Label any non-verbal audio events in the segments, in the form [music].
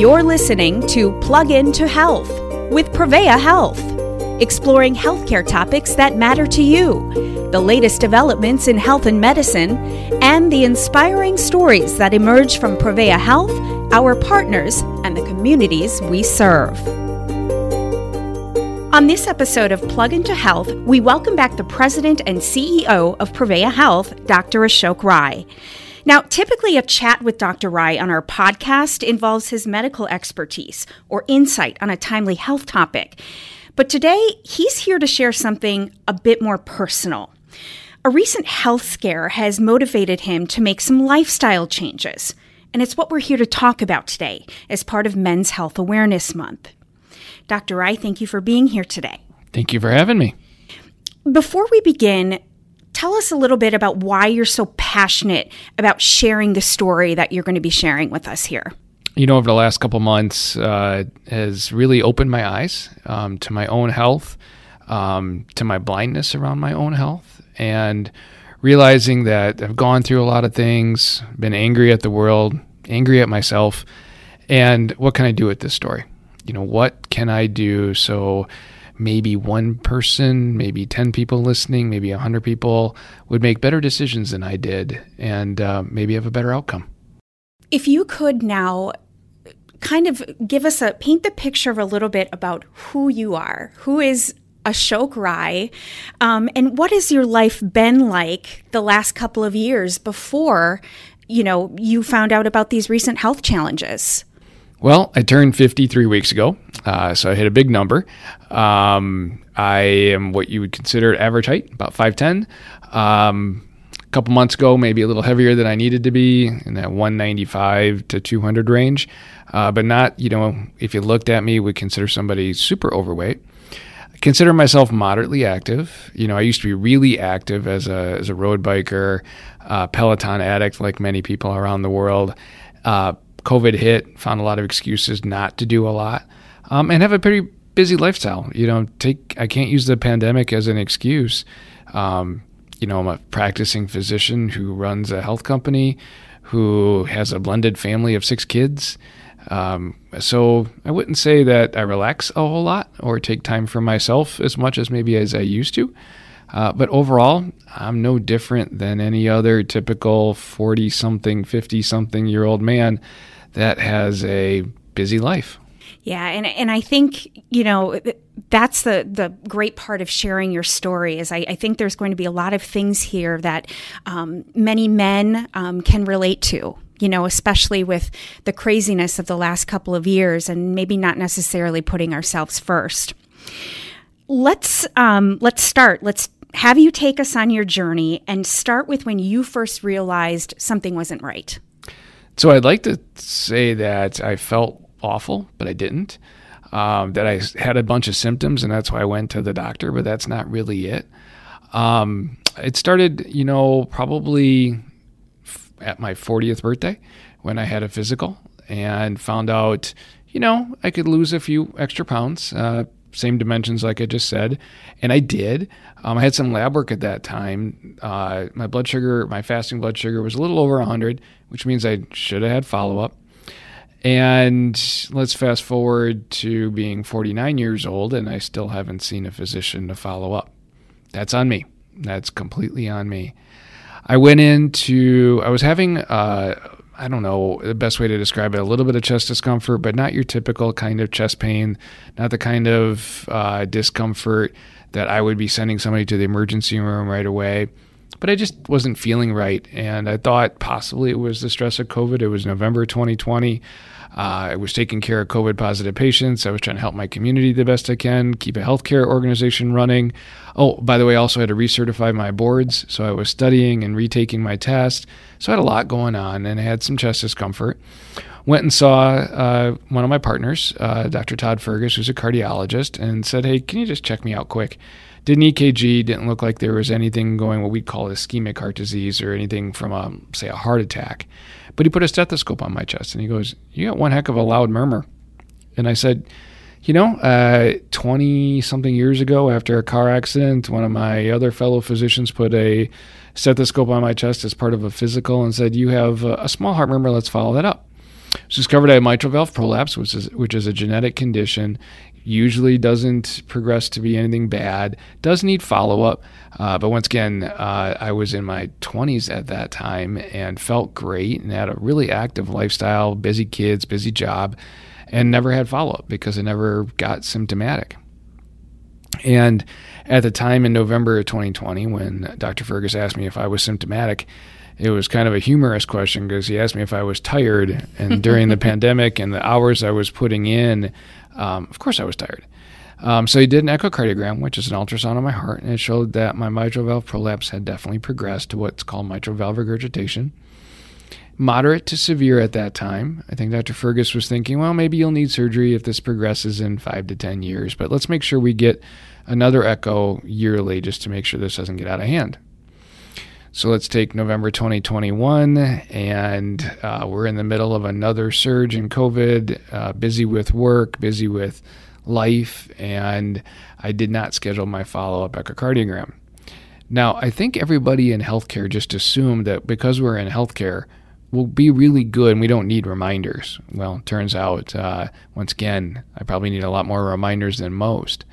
You're listening to Plug Into Health with Prevea Health, exploring healthcare topics that matter to you, the latest developments in health and medicine, and the inspiring stories that emerge from Prevea Health, our partners, and the communities we serve. On this episode of Plug Into Health, we welcome back the president and CEO of Prevea Health, Dr. Ashok Rai. Now, typically, a chat with Dr. Rai on our podcast involves his medical expertise or insight on a timely health topic. But today, he's here to share something a bit more personal. A recent health scare has motivated him to make some lifestyle changes, and it's what we're here to talk about today as part of Men's Health Awareness Month. Dr. Rai, thank you for being here today. Thank you for having me. Before we begin, tell us a little bit about why you're so passionate about sharing the story that you're going to be sharing with us here. You know, over the last couple months, uh, has really opened my eyes um, to my own health, um, to my blindness around my own health, and realizing that I've gone through a lot of things, been angry at the world, angry at myself, and what can I do with this story? You know, what can I do so maybe one person, maybe 10 people listening, maybe 100 people would make better decisions than I did and uh, maybe have a better outcome. If you could now kind of give us a paint the picture of a little bit about who you are, who is Ashok Rai, um, and what has your life been like the last couple of years before you know you found out about these recent health challenges? Well, I turned 53 weeks ago, uh, so I hit a big number. Um, I am what you would consider average height, about 5'10. Um, a couple months ago, maybe a little heavier than I needed to be in that 195 to 200 range, uh, but not, you know, if you looked at me, would consider somebody super overweight. I consider myself moderately active. You know, I used to be really active as a, as a road biker, uh, Peloton addict, like many people around the world. Uh, COVID hit, found a lot of excuses not to do a lot, um, and have a pretty busy lifestyle. You know, take I can't use the pandemic as an excuse. Um, you know, I'm a practicing physician who runs a health company, who has a blended family of six kids. Um, so I wouldn't say that I relax a whole lot or take time for myself as much as maybe as I used to. Uh, but overall, I'm no different than any other typical 40 something, 50 something year old man that has a busy life. Yeah, and and I think you know that's the the great part of sharing your story is I, I think there's going to be a lot of things here that um, many men um, can relate to. You know, especially with the craziness of the last couple of years, and maybe not necessarily putting ourselves first. Let's um, let's start. Let's have you take us on your journey and start with when you first realized something wasn't right. So I'd like to say that I felt awful, but I didn't. Um, that I had a bunch of symptoms, and that's why I went to the doctor, but that's not really it. Um, it started, you know, probably f- at my 40th birthday when I had a physical and found out, you know, I could lose a few extra pounds. Uh, same dimensions like I just said, and I did. Um, I had some lab work at that time. Uh, my blood sugar, my fasting blood sugar was a little over 100, which means I should have had follow up. And let's fast forward to being 49 years old, and I still haven't seen a physician to follow up. That's on me. That's completely on me. I went into, I was having uh, I don't know the best way to describe it, a little bit of chest discomfort, but not your typical kind of chest pain, not the kind of uh, discomfort that I would be sending somebody to the emergency room right away. But I just wasn't feeling right. And I thought possibly it was the stress of COVID. It was November 2020. Uh, I was taking care of COVID positive patients. I was trying to help my community the best I can, keep a healthcare organization running. Oh, by the way, I also had to recertify my boards. So I was studying and retaking my test. So I had a lot going on and I had some chest discomfort. Went and saw uh, one of my partners, uh, Dr. Todd Fergus, who's a cardiologist, and said, Hey, can you just check me out quick? Did an EKG, didn't look like there was anything going what we'd call ischemic heart disease or anything from, a, say, a heart attack. But he put a stethoscope on my chest and he goes, You got one heck of a loud murmur. And I said, You know, 20 uh, something years ago, after a car accident, one of my other fellow physicians put a stethoscope on my chest as part of a physical and said, You have a small heart murmur, let's follow that up. was discovered I had mitral valve prolapse, which is which is a genetic condition. Usually doesn't progress to be anything bad. Does need follow up, uh, but once again, uh, I was in my 20s at that time and felt great and had a really active lifestyle, busy kids, busy job, and never had follow up because I never got symptomatic. And at the time in November of 2020, when Dr. Fergus asked me if I was symptomatic, it was kind of a humorous question because he asked me if I was tired. And during the [laughs] pandemic and the hours I was putting in, um, of course I was tired. Um, so he did an echocardiogram, which is an ultrasound of my heart, and it showed that my mitral valve prolapse had definitely progressed to what's called mitral valve regurgitation. Moderate to severe at that time. I think Dr. Fergus was thinking, well, maybe you'll need surgery if this progresses in five to 10 years, but let's make sure we get another echo yearly just to make sure this doesn't get out of hand. So let's take November 2021, and uh, we're in the middle of another surge in COVID, uh, busy with work, busy with life, and I did not schedule my follow up echocardiogram. Now, I think everybody in healthcare just assumed that because we're in healthcare, we'll be really good and we don't need reminders. Well, turns out, uh, once again, I probably need a lot more reminders than most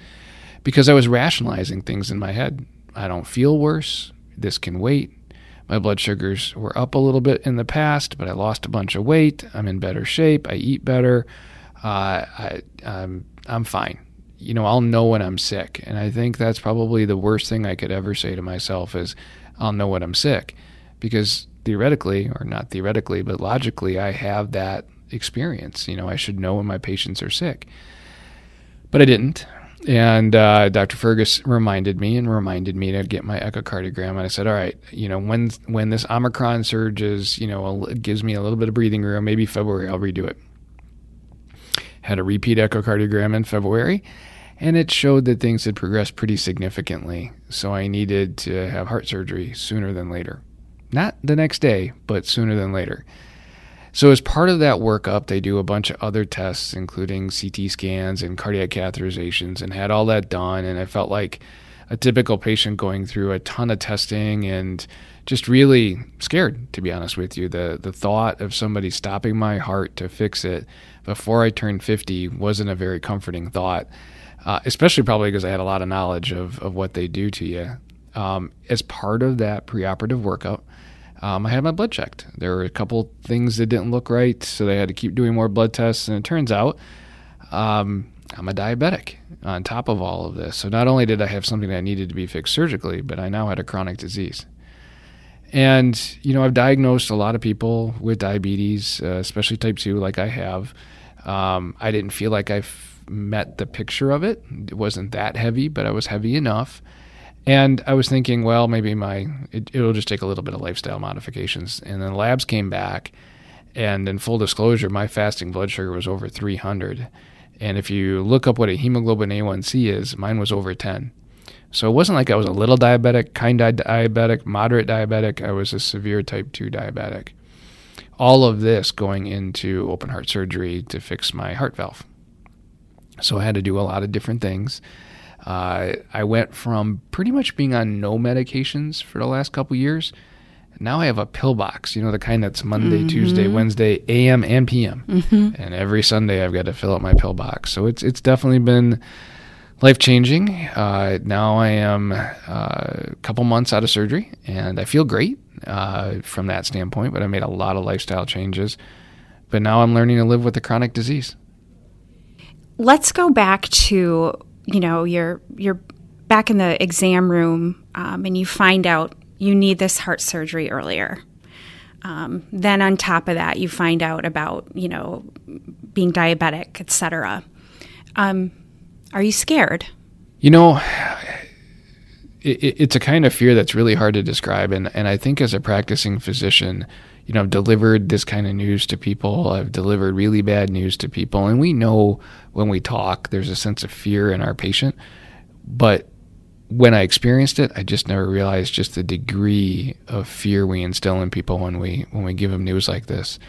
because I was rationalizing things in my head. I don't feel worse. This can wait. My blood sugars were up a little bit in the past, but I lost a bunch of weight. I'm in better shape. I eat better. Uh, I, I'm, I'm fine. You know, I'll know when I'm sick. And I think that's probably the worst thing I could ever say to myself is I'll know when I'm sick. Because theoretically, or not theoretically, but logically, I have that experience. You know, I should know when my patients are sick. But I didn't. And uh, Dr. Fergus reminded me and reminded me to get my echocardiogram. And I said, all right, you know, when when this Omicron surges, you know, it gives me a little bit of breathing room, maybe February, I'll redo it. Had a repeat echocardiogram in February, and it showed that things had progressed pretty significantly. So I needed to have heart surgery sooner than later. Not the next day, but sooner than later. So, as part of that workup, they do a bunch of other tests, including CT scans and cardiac catheterizations, and had all that done. And I felt like a typical patient going through a ton of testing and just really scared, to be honest with you. The, the thought of somebody stopping my heart to fix it before I turned 50 wasn't a very comforting thought, uh, especially probably because I had a lot of knowledge of, of what they do to you. Um, as part of that preoperative workup, um, I had my blood checked. There were a couple things that didn't look right, so they had to keep doing more blood tests. And it turns out um, I'm a diabetic on top of all of this. So not only did I have something that needed to be fixed surgically, but I now had a chronic disease. And, you know, I've diagnosed a lot of people with diabetes, uh, especially type 2, like I have. Um, I didn't feel like I met the picture of it. It wasn't that heavy, but I was heavy enough. And I was thinking, well, maybe my it, will just take a little bit of lifestyle modifications. And then labs came back, and in full disclosure, my fasting blood sugar was over 300. And if you look up what a hemoglobin A1C is, mine was over 10. So it wasn't like I was a little diabetic, kind of diabetic, moderate diabetic. I was a severe type 2 diabetic. All of this going into open heart surgery to fix my heart valve. So I had to do a lot of different things. Uh, I went from pretty much being on no medications for the last couple years. Now I have a pill box, you know, the kind that's Monday, mm-hmm. Tuesday, Wednesday, AM and PM, mm-hmm. and every Sunday I've got to fill up my pill box. So it's it's definitely been life changing. Uh, now I am uh, a couple months out of surgery, and I feel great uh, from that standpoint. But I made a lot of lifestyle changes. But now I'm learning to live with a chronic disease. Let's go back to you know you're you're back in the exam room um, and you find out you need this heart surgery earlier. Um, then on top of that, you find out about you know being diabetic, etc. Um, are you scared? You know, [sighs] it, it's a kind of fear that's really hard to describe, and and I think as a practicing physician, you know, I've delivered this kind of news to people. I've delivered really bad news to people. And we know when we talk, there's a sense of fear in our patient. But when I experienced it, I just never realized just the degree of fear we instill in people when we when we give them news like this.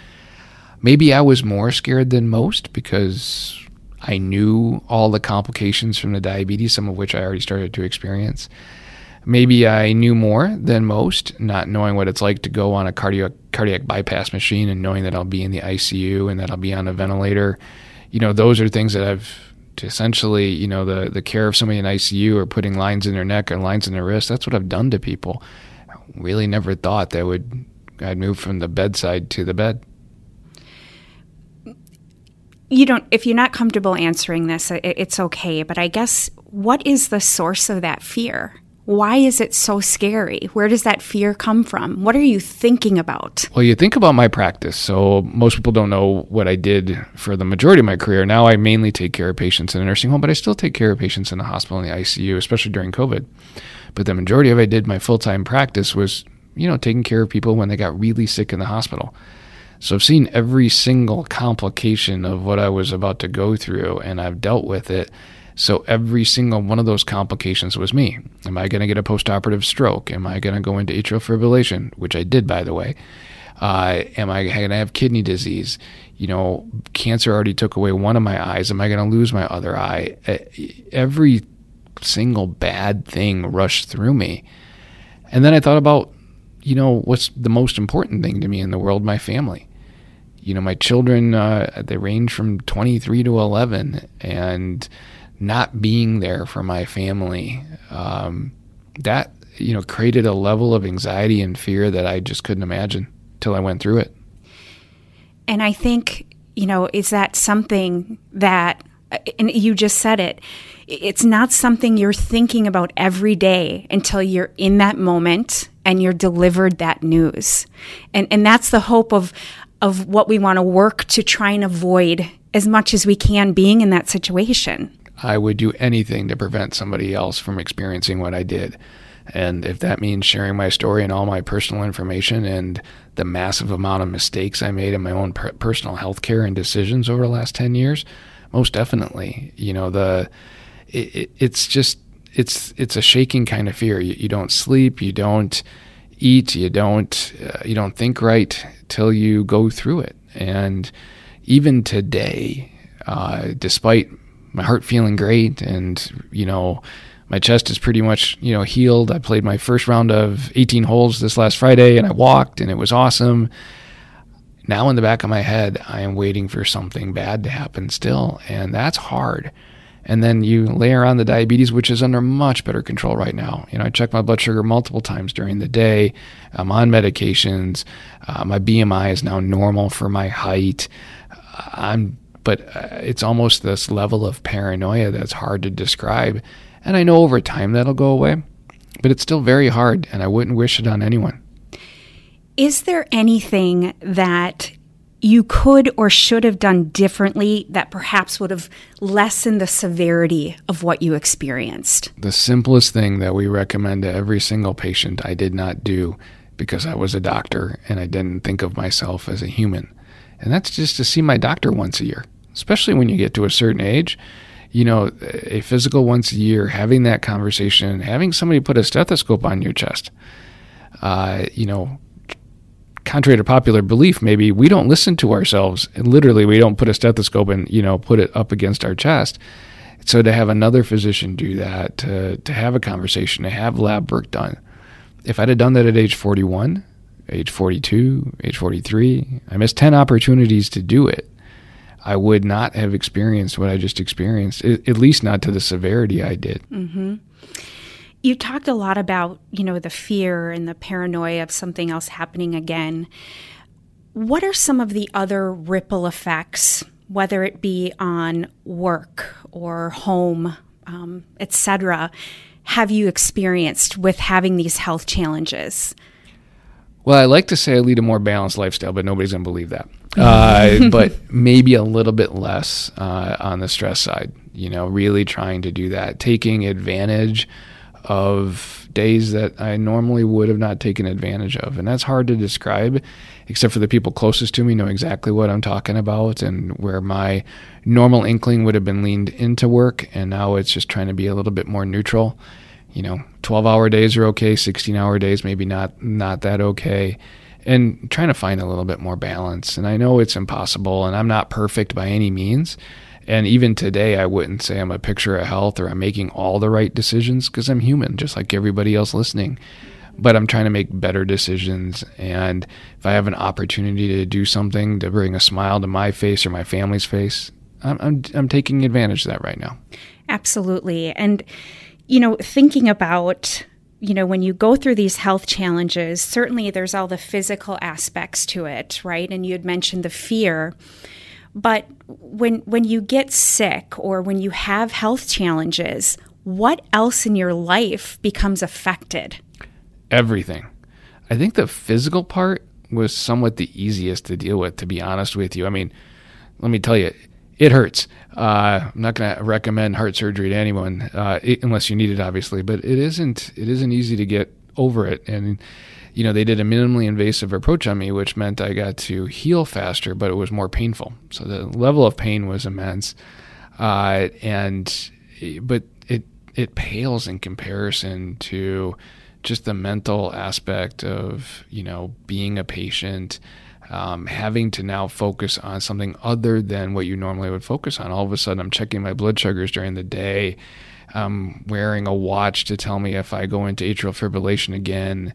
Maybe I was more scared than most because I knew all the complications from the diabetes, some of which I already started to experience. Maybe I knew more than most, not knowing what it's like to go on a cardiac cardiac bypass machine and knowing that I'll be in the ICU and that I'll be on a ventilator. You know, those are things that I've essentially, you know, the the care of somebody in ICU or putting lines in their neck or lines in their wrist. That's what I've done to people. I really never thought that would I'd move from the bedside to the bed. You don't. If you're not comfortable answering this, it's okay. But I guess what is the source of that fear? Why is it so scary? Where does that fear come from? What are you thinking about? Well, you think about my practice. So, most people don't know what I did for the majority of my career. Now, I mainly take care of patients in a nursing home, but I still take care of patients in the hospital in the ICU, especially during COVID. But the majority of I did my full time practice was, you know, taking care of people when they got really sick in the hospital. So I've seen every single complication of what I was about to go through, and I've dealt with it so every single one of those complications was me. Am I going to get a postoperative stroke? Am I going to go into atrial fibrillation, which I did, by the way? Uh, am I going to have kidney disease? You know, cancer already took away one of my eyes. Am I going to lose my other eye? Every single bad thing rushed through me. And then I thought about, you know, what's the most important thing to me in the world? My family. You know, my children, uh, they range from 23 to 11. And, not being there for my family, um, that you know created a level of anxiety and fear that I just couldn't imagine till I went through it. And I think you know is that something that and you just said it it's not something you're thinking about every day until you're in that moment and you're delivered that news and and that's the hope of of what we want to work to try and avoid as much as we can being in that situation I would do anything to prevent somebody else from experiencing what I did. And if that means sharing my story and all my personal information and the massive amount of mistakes I made in my own per- personal health care and decisions over the last 10 years, most definitely. You know, the it, it, it's just it's it's a shaking kind of fear. You, you don't sleep, you don't eat, you don't uh, you don't think right till you go through it. And even today, uh, despite my heart feeling great and you know my chest is pretty much you know healed. I played my first round of 18 holes this last friday and i walked and it was awesome. Now in the back of my head i am waiting for something bad to happen still and that's hard. And then you layer on the diabetes which is under much better control right now. You know i check my blood sugar multiple times during the day. I'm on medications. Uh, my bmi is now normal for my height. I'm but uh, it's almost this level of paranoia that's hard to describe. And I know over time that'll go away, but it's still very hard, and I wouldn't wish it on anyone. Is there anything that you could or should have done differently that perhaps would have lessened the severity of what you experienced? The simplest thing that we recommend to every single patient, I did not do because I was a doctor and I didn't think of myself as a human. And that's just to see my doctor once a year especially when you get to a certain age. You know, a physical once a year, having that conversation, having somebody put a stethoscope on your chest. Uh, you know, contrary to popular belief, maybe we don't listen to ourselves. And literally, we don't put a stethoscope and you know put it up against our chest. So to have another physician do that, to to have a conversation, to have lab work done. If I'd have done that at age 41, age 42, age 43, I missed 10 opportunities to do it. I would not have experienced what I just experienced, at least not to the severity I did. Mm-hmm. You talked a lot about, you know, the fear and the paranoia of something else happening again. What are some of the other ripple effects, whether it be on work or home, um, etc., have you experienced with having these health challenges? Well, I like to say I lead a more balanced lifestyle, but nobody's going to believe that uh, [laughs] but maybe a little bit less uh, on the stress side. You know, really trying to do that, taking advantage of days that I normally would have not taken advantage of. And that's hard to describe, except for the people closest to me know exactly what I'm talking about and where my normal inkling would have been leaned into work. And now it's just trying to be a little bit more neutral. You know, 12 hour days are okay, 16 hour days, maybe not, not that okay and trying to find a little bit more balance. And I know it's impossible, and I'm not perfect by any means. And even today, I wouldn't say I'm a picture of health or I'm making all the right decisions because I'm human, just like everybody else listening. But I'm trying to make better decisions. And if I have an opportunity to do something to bring a smile to my face or my family's face, I'm, I'm, I'm taking advantage of that right now. Absolutely. And, you know, thinking about you know, when you go through these health challenges, certainly there's all the physical aspects to it, right? And you had mentioned the fear. But when when you get sick or when you have health challenges, what else in your life becomes affected? Everything. I think the physical part was somewhat the easiest to deal with, to be honest with you. I mean, let me tell you, it hurts. Uh, I'm not going to recommend heart surgery to anyone uh, it, unless you need it, obviously. But it isn't. It isn't easy to get over it. And you know, they did a minimally invasive approach on me, which meant I got to heal faster, but it was more painful. So the level of pain was immense. Uh, and but it it pales in comparison to just the mental aspect of you know being a patient um, having to now focus on something other than what you normally would focus on. All of a sudden, I'm checking my blood sugars during the day. I'm wearing a watch to tell me if I go into atrial fibrillation again.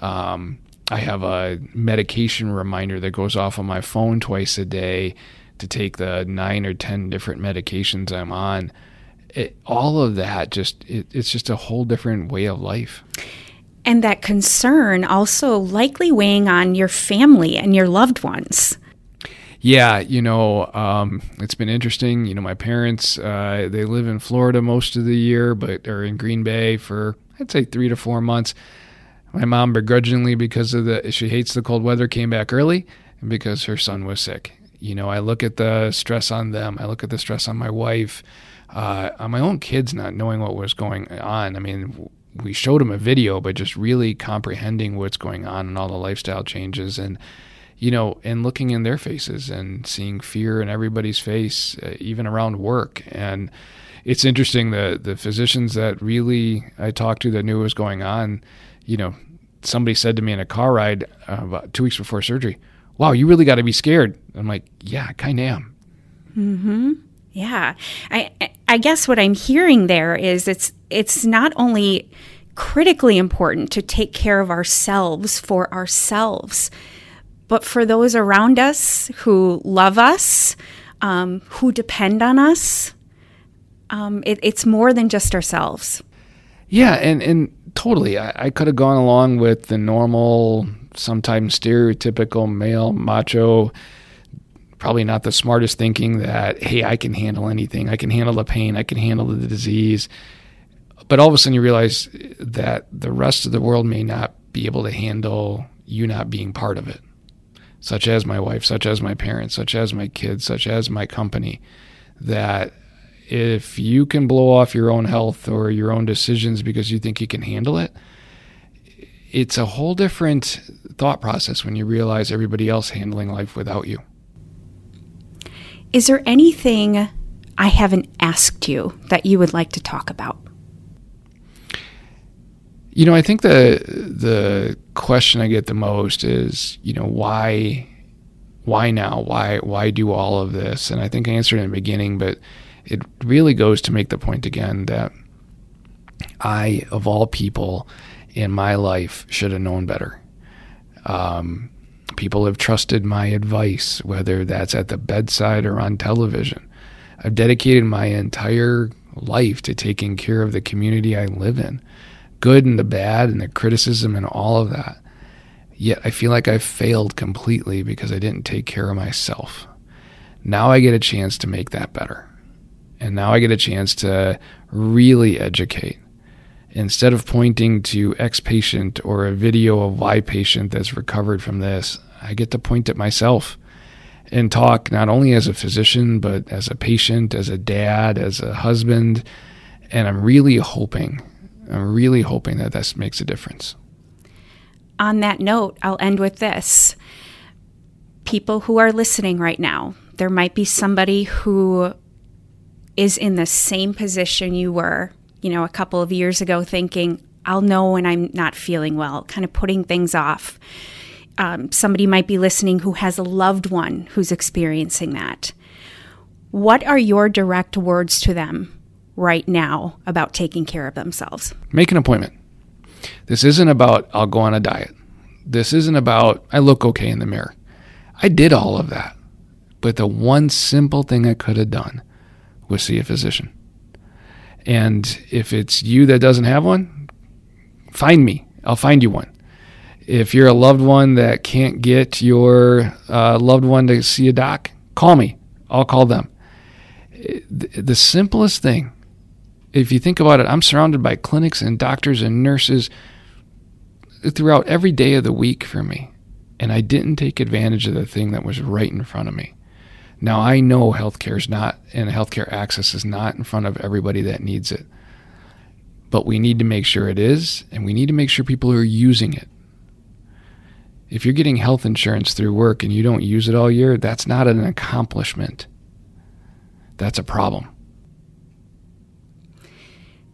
Um, I have a medication reminder that goes off on my phone twice a day to take the nine or 10 different medications I'm on. It, all of that just, it, it's just a whole different way of life and that concern also likely weighing on your family and your loved ones. Yeah, you know, um, it's been interesting. You know, my parents, uh, they live in Florida most of the year, but are in Green Bay for, I'd say, three to four months. My mom, begrudgingly, because of the, she hates the cold weather, came back early because her son was sick. You know, I look at the stress on them, I look at the stress on my wife, uh, on my own kids not knowing what was going on. I mean, we showed him a video, but just really comprehending what's going on and all the lifestyle changes and you know, and looking in their faces and seeing fear in everybody's face, uh, even around work. And it's interesting the the physicians that really I talked to that knew what was going on. You know, somebody said to me in a car ride uh, about two weeks before surgery, "Wow, you really got to be scared." I'm like, "Yeah, I kind of am." Mm-hmm. Yeah. I I guess what I'm hearing there is it's it's not only critically important to take care of ourselves for ourselves, but for those around us who love us, um, who depend on us. Um, it, it's more than just ourselves. Yeah, and, and totally. I, I could have gone along with the normal, sometimes stereotypical male macho probably not the smartest thinking that hey i can handle anything i can handle the pain i can handle the disease but all of a sudden you realize that the rest of the world may not be able to handle you not being part of it, such as my wife, such as my parents, such as my kids, such as my company. That if you can blow off your own health or your own decisions because you think you can handle it, it's a whole different thought process when you realize everybody else handling life without you. Is there anything I haven't asked you that you would like to talk about? You know, I think the the question I get the most is, you know, why why now? Why why do all of this? And I think I answered in the beginning, but it really goes to make the point again that I, of all people in my life, should have known better. Um, people have trusted my advice, whether that's at the bedside or on television. I've dedicated my entire life to taking care of the community I live in good and the bad and the criticism and all of that. Yet I feel like I've failed completely because I didn't take care of myself. Now I get a chance to make that better. And now I get a chance to really educate. Instead of pointing to X patient or a video of Y patient that's recovered from this, I get to point at myself and talk not only as a physician, but as a patient, as a dad, as a husband. And I'm really hoping I'm really hoping that this makes a difference. On that note, I'll end with this. People who are listening right now, there might be somebody who is in the same position you were, you know, a couple of years ago, thinking, I'll know when I'm not feeling well, kind of putting things off. um, somebody might be listening who has a loved one who's experiencing that. What are your direct words to them right now about taking care of themselves? Make an appointment. This isn't about I'll go on a diet. This isn't about I look okay in the mirror. I did all of that. But the one simple thing I could have done was see a physician. And if it's you that doesn't have one, find me. I'll find you one. If you're a loved one that can't get your uh, loved one to see a doc, call me. I'll call them. The simplest thing, if you think about it, I'm surrounded by clinics and doctors and nurses throughout every day of the week for me. And I didn't take advantage of the thing that was right in front of me. Now I know healthcare is not and healthcare access is not in front of everybody that needs it. But we need to make sure it is, and we need to make sure people are using it. If you're getting health insurance through work and you don't use it all year, that's not an accomplishment. That's a problem.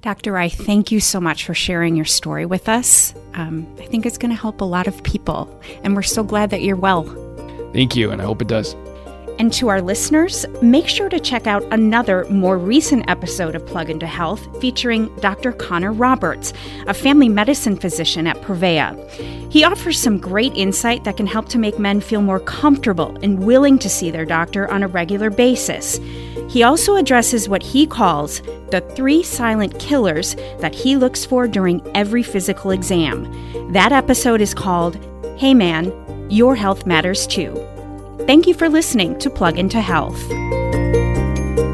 Dr. Rai thank you so much for sharing your story with us. Um, I think it's going to help a lot of people, and we're so glad that you're well. Thank you, and I hope it does. And to our listeners, make sure to check out another more recent episode of Plug into Health featuring Dr. Connor Roberts, a family medicine physician at Prevea. He offers some great insight that can help to make men feel more comfortable and willing to see their doctor on a regular basis. He also addresses what he calls the three silent killers that he looks for during every physical exam. That episode is called Hey Man, Your Health Matters Too. Thank you for listening to Plug into Health.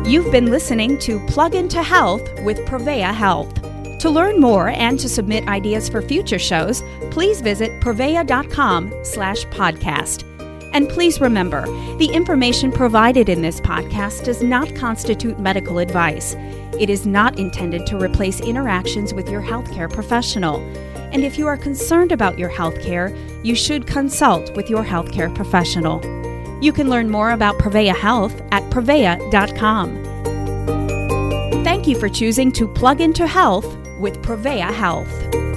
You've been listening to Plug into Health with Prevea Health. To learn more and to submit ideas for future shows, please visit prevea.com slash podcast. And please remember, the information provided in this podcast does not constitute medical advice. It is not intended to replace interactions with your healthcare professional. And if you are concerned about your healthcare, you should consult with your healthcare professional. You can learn more about Prevea Health at prevea.com. Thank you for choosing to plug into health with Prevea Health.